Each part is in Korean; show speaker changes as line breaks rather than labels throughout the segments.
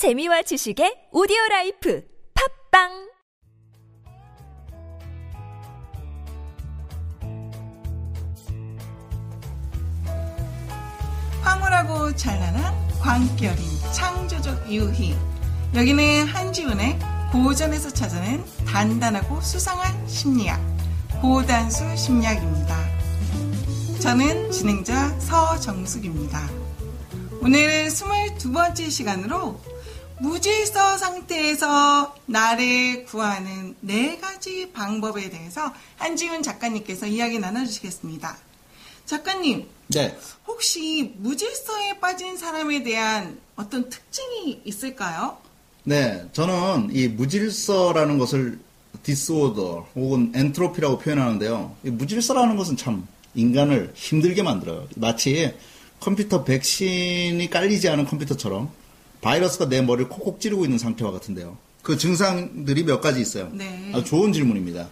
재미와 지식의 오디오 라이프 팟빵
황홀하고 찬란한 광결인 창조적 유희. 여기는 한지훈의 고전에서 찾아낸 단단하고 수상한 심리학, 고단수 심리학입니다. 저는 진행자 서정숙입니다. 오늘 22번째 시간으로 무질서 상태에서 나를 구하는 네 가지 방법에 대해서 한지훈 작가님께서 이야기 나눠주시겠습니다. 작가님,
네.
혹시 무질서에 빠진 사람에 대한 어떤 특징이 있을까요?
네. 저는 이 무질서라는 것을 디스오더 혹은 엔트로피라고 표현하는데요. 이 무질서라는 것은 참 인간을 힘들게 만들어요. 마치 컴퓨터 백신이 깔리지 않은 컴퓨터처럼 바이러스가 내 머리를 콕콕 찌르고 있는 상태와 같은데요. 그 증상들이 몇 가지 있어요.
네.
아주 좋은 질문입니다.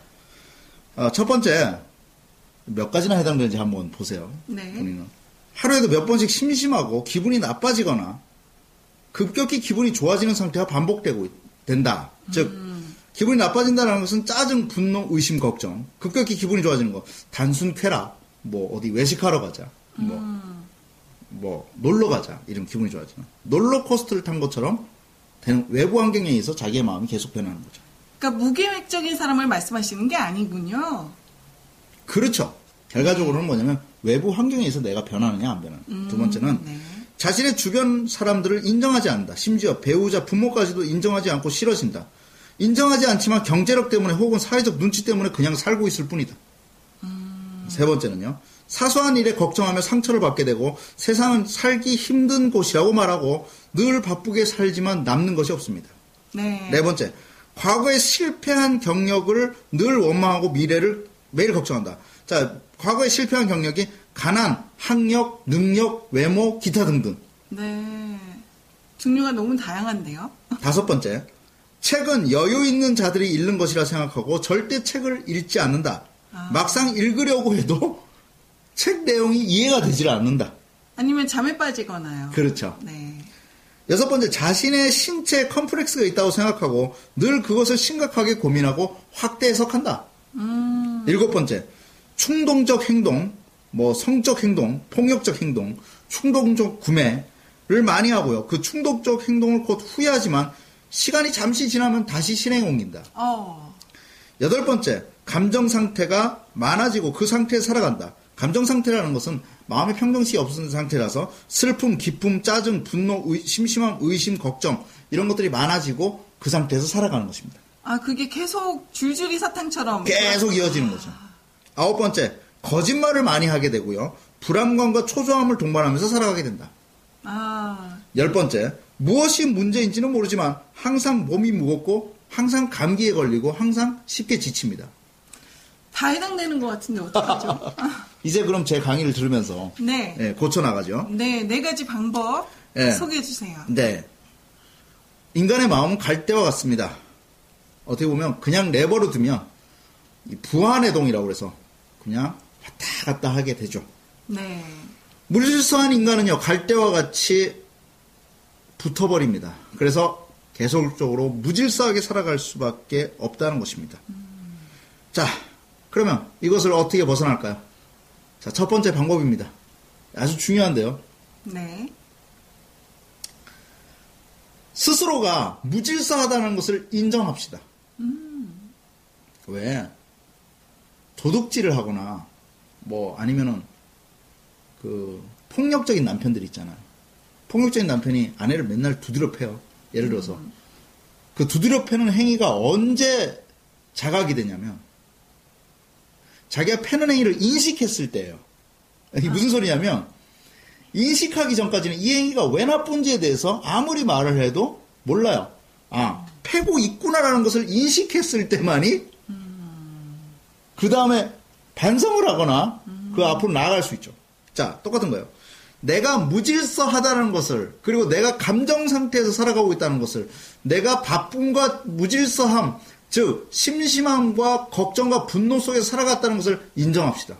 어, 첫 번째, 몇 가지나 해당되는지 한번 보세요.
네.
본인은. 하루에도 몇 번씩 심심하고 기분이 나빠지거나 급격히 기분이 좋아지는 상태가 반복되고 있- 된다. 즉, 기분이 나빠진다는 것은 짜증, 분노, 의심, 걱정. 급격히 기분이 좋아지는 거. 단순 쾌락. 뭐, 어디 외식하러 가자. 뭐, 뭐, 놀러 가자. 이런 기분이 좋아지는. 롤러코스터를 탄 것처럼 되는 외부 환경에 의해서 자기의 마음이 계속 변하는 거죠.
그러니까 무계획적인 사람을 말씀하시는 게 아니군요.
그렇죠. 결과적으로는 뭐냐면 외부 환경에 의해서 내가 변하느냐 안 변하느냐. 두 번째는
네.
자신의 주변 사람들을 인정하지 않는다. 심지어 배우자, 부모까지도 인정하지 않고 싫어진다. 인정하지 않지만 경제력 때문에 혹은 사회적 눈치 때문에 그냥 살고 있을 뿐이다. 세 번째는요. 사소한 일에 걱정하며 상처를 받게 되고 세상은 살기 힘든 곳이라고 말하고 늘 바쁘게 살지만 남는 것이 없습니다.
네.
네 번째, 과거에 실패한 경력을 늘 원망하고 미래를 매일 걱정한다. 자, 과거에 실패한 경력이 가난, 학력, 능력, 외모, 기타 등등.
네. 종류가 너무 다양한데요.
다섯 번째, 책은 여유 있는 자들이 읽는 것이라 생각하고 절대 책을 읽지 않는다. 막상 읽으려고 해도 책 내용이 이해가 되질 않는다.
아니면 잠에 빠지거나요.
그렇죠.
네.
여섯 번째, 자신의 신체에 컴플렉스가 있다고 생각하고 늘 그것을 심각하게 고민하고 확대 해석한다. 일곱 번째, 충동적 행동, 뭐 성적 행동, 폭력적 행동, 충동적 구매를 많이 하고요. 그 충동적 행동을 곧 후회하지만 시간이 잠시 지나면 다시 실행에 옮긴다.
어.
여덟 번째, 감정 상태가 많아지고 그 상태에 살아간다. 감정 상태라는 것은 마음의 평정심이 없는 상태라서 슬픔, 기쁨, 짜증, 분노, 의- 심심함, 의심, 걱정 이런 것들이 많아지고 그 상태에서 살아가는 것입니다.
아, 그게 계속 줄줄이 사탕처럼.
계속 이어지는 거죠. 아홉 번째, 거짓말을 많이 하게 되고요. 불안감과 초조함을 동반하면서 살아가게 된다.
아,
열 번째, 무엇이 문제인지는 모르지만 항상 몸이 무겁고 항상 감기에 걸리고 항상 쉽게 지칩니다.
다 해당되는 것 같은데 어떡하죠?
이제 그럼 제 강의를 들으면서
네.
예, 고쳐 나가죠.
네, 네 가지 방법
네.
소개해 주세요.
네. 인간의 마음은 갈대와 같습니다. 어떻게 보면 그냥 내버려 두면 이 부안해동이라고 그래서 그냥 왔다 갔다 하게 되죠.
네.
무질서한 인간은요, 갈대와 같이 붙어버립니다. 그래서 계속적으로 무질서하게 살아갈 수밖에 없다는 것입니다. 자, 그러면 이것을 어떻게 벗어날까요? 자, 첫 번째 방법입니다. 아주 중요한데요.
네.
스스로가 무질서하다는 것을 인정합시다. 왜? 도둑질을 하거나, 뭐, 아니면은, 그, 폭력적인 남편들 있잖아요. 폭력적인 남편이 아내를 맨날 두드려 패요. 예를 들어서. 그 두드려 패는 행위가 언제 자각이 되냐면, 자기가 패는 행위를 인식했을 때예요. 이게 무슨 소리냐면, 인식하기 전까지는 이 행위가 왜 나쁜지에 대해서 아무리 말을 해도 몰라요. 아, 패고 있구나라는 것을 인식했을 때만이 그 다음에 반성을 하거나 그 앞으로 나아갈 수 있죠. 자, 똑같은 거예요. 내가 무질서하다는 것을 그리고 내가 감정 상태에서 살아가고 있다는 것을 내가 바쁨과 무질서함 즉 심심함과 걱정과 분노 속에 살아갔다는 것을 인정합시다.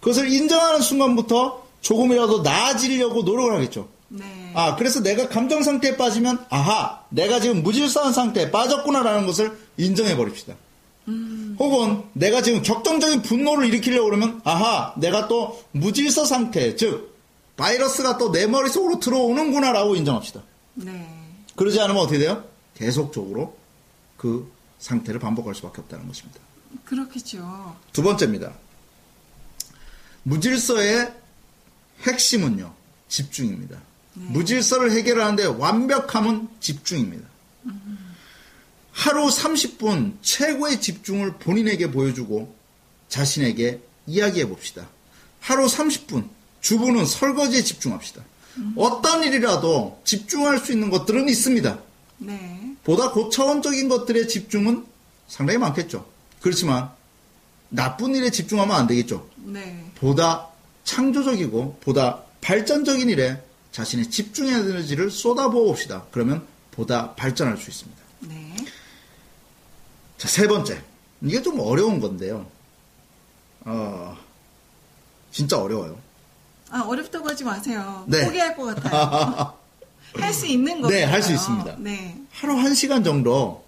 그것을 인정하는 순간부터 조금이라도 나아지려고 노력을 하겠죠.
네.
아, 그래서 내가 감정 상태에 빠지면, 아하, 내가 지금 무질서한 상태에 빠졌구나라는 것을 인정해 버립시다. 혹은 내가 지금 격정적인 분노를 일으키려고 그러면, 아하, 내가 또 무질서 상태, 즉, 바이러스가 또 내 머릿속으로 들어오는구나라고 인정합시다.
네.
그러지 않으면 어떻게 돼요? 계속적으로 그 상태를 반복할 수밖에 없다는 것입니다.
그렇겠죠.
두 번째입니다. 무질서의 핵심은요, 집중입니다. 무질서를 해결하는데 완벽함은 집중입니다. 하루 30분 최고의 집중을 본인에게 보여주고 자신에게 이야기해 봅시다. 하루 30분 주부는 설거지에 집중합시다. 어떤 일이라도 집중할 수 있는 것들은 있습니다.
네.
보다 고차원적인 것들의 집중은 상당히 많겠죠. 그렇지만 나쁜 일에 집중하면 안 되겠죠.
네.
보다 창조적이고 보다 발전적인 일에 자신의 집중 에너지를 쏟아부어 봅시다. 그러면 보다 발전할 수 있습니다.
네.
자, 세 번째. 이게 좀 어려운 건데요. 어, 진짜 어려워요.
아, 어렵다고 하지 마세요.
네.
포기할 것 같아요. 할 수 있는 거예요.
네, 할 수 있습니다.
네.
하루 한 시간 정도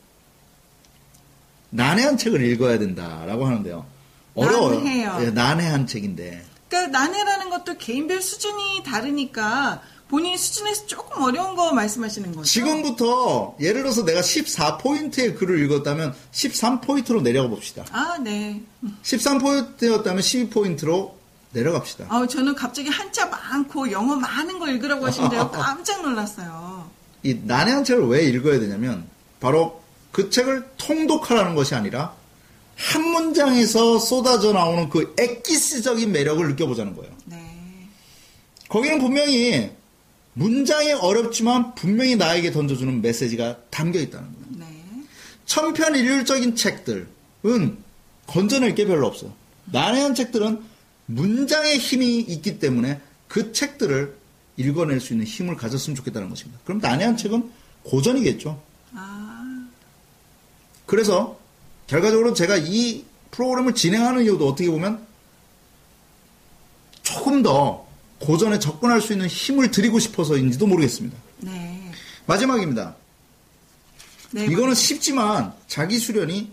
난해한 책을 읽어야 된다라고 하는데요. 어려워요.
난해요.
예, 난해한 책인데.
그러니까 난해라는 것도 개인별 수준이 다르니까 본인 수준에서 조금 어려운 거 말씀하시는 거죠.
지금부터 예를 들어서 내가 14포인트의 글을 읽었다면 13포인트로 내려가 봅시다.
아, 네.
13포인트였다면 12포인트로 내려갑시다.
아우, 저는 갑자기 한자 많고 영어 많은 거 읽으라고 하시는데요. 깜짝 놀랐어요.
이 난해 한 책을 왜 읽어야 되냐면 바로 그 책을 통독하라는 것이 아니라 한 문장에서 쏟아져 나오는 그 엑기스적인 매력을 느껴보자는 거예요.
네.
거기는 분명히 문장이 어렵지만 분명히 나에게 던져주는 메시지가 담겨 있다는 거예요.
네.
천편일률적인 책들은 건져낼 게 별로 없어요. 난해한 책들은 문장의 힘이 있기 때문에 그 책들을 읽어낼 수 있는 힘을 가졌으면 좋겠다는 것입니다. 그럼 난해한 책은 고전이겠죠.
아,
그래서 결과적으로 제가 이 프로그램을 진행하는 이유도 어떻게 보면 조금 더 고전에 접근할 수 있는 힘을 드리고 싶어서인지도 모르겠습니다.
네.
마지막입니다.
네.
이거는 쉽지만 자기 수련이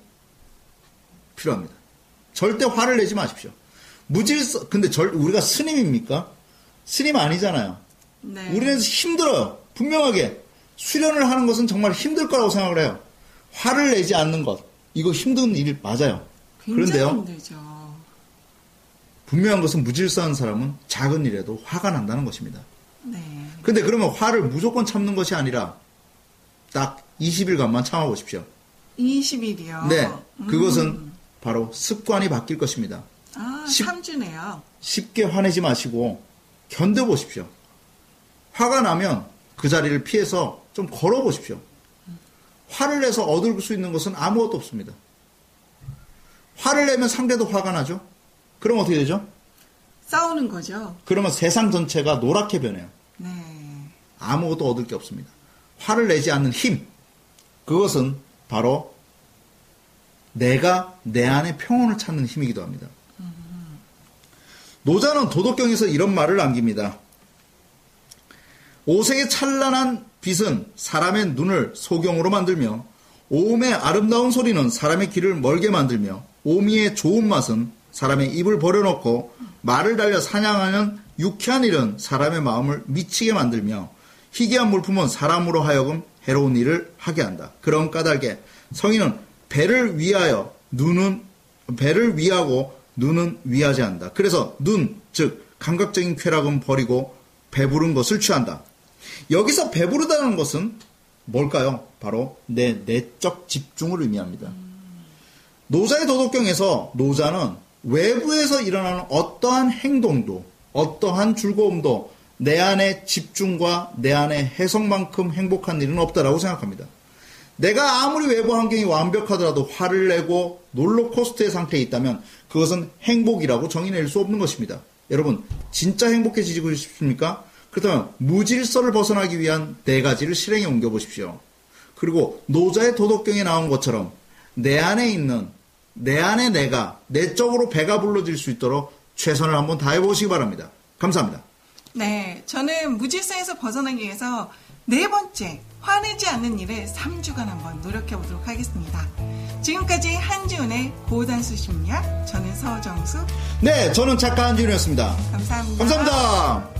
필요합니다. 절대 화를 내지 마십시오. 무질서, 근데 절, 우리가 스님입니까? 스님 아니잖아요.
네.
우리는 힘들어요. 분명하게. 수련을 하는 것은 정말 힘들 거라고 생각을 해요. 화를 내지 않는 것. 이거 힘든 일 맞아요.
굉장히
그런데요.
힘들죠.
분명한 것은 무질서한 사람은 작은 일에도 화가 난다는 것입니다.
네.
근데 그러면 화를 무조건 참는 것이 아니라 딱 20일간만 참아보십시오.
20일이요.
네. 그것은 바로 습관이 바뀔 것입니다.
아,
십-
3주네요.
쉽게 화내지 마시고 견뎌보십시오. 화가 나면 그 자리를 피해서 좀 걸어보십시오. 화를 내서 얻을 수 있는 것은 아무것도 없습니다. 화를 내면 상대도 화가 나죠? 그럼 어떻게 되죠?
싸우는 거죠.
그러면 세상 전체가 노랗게 변해요.
네.
아무것도 얻을 게 없습니다. 화를 내지 않는 힘. 그것은 바로 내가 내 안에 평온을 찾는 힘이기도 합니다. 노자는 도덕경에서 이런 말을 남깁니다. 오색의 찬란한 빛은 사람의 눈을 소경으로 만들며 오음의 아름다운 소리는 사람의 귀를 멀게 만들며 오미의 좋은 맛은 사람의 입을 버려놓고 말을 달려 사냥하는 유쾌한 일은 사람의 마음을 미치게 만들며 희귀한 물품은 사람으로 하여금 해로운 일을 하게 한다. 그런 까닭에 성인은 배를 위하여 눈은 배를 위하고 눈은 위하지 않는다. 그래서 눈, 즉 감각적인 쾌락은 버리고 배부른 것을 취한다. 여기서 배부르다는 것은 뭘까요? 바로 내 내적 집중을 의미합니다. 노자의 도덕경에서 노자는 외부에서 일어나는 어떠한 행동도, 어떠한 즐거움도 내 안의 집중과 내 안의 해석만큼 행복한 일은 없다라고 생각합니다. 내가 아무리 외부 환경이 완벽하더라도 화를 내고 롤러코스터의 상태에 있다면 그것은 행복이라고 정의 낼 수 없는 것입니다. 여러분, 진짜 행복해지고 싶습니까? 그렇다면 무질서를 벗어나기 위한 네 가지를 실행에 옮겨보십시오. 그리고 노자의 도덕경에 나온 것처럼 내 안에 있는 내 안에 내가 내적으로 배가 불러질 수 있도록 최선을 한번 다해보시기 바랍니다. 감사합니다.
네, 저는 무질서에서 벗어나기 위해서 네 번째, 화내지 않는 일에 3주간 한번 노력해 보도록 하겠습니다. 지금까지 한지훈의 고단수 심리학, 저는 서정수,
네, 저는 작가 한지훈이었습니다.
감사합니다.
감사합니다.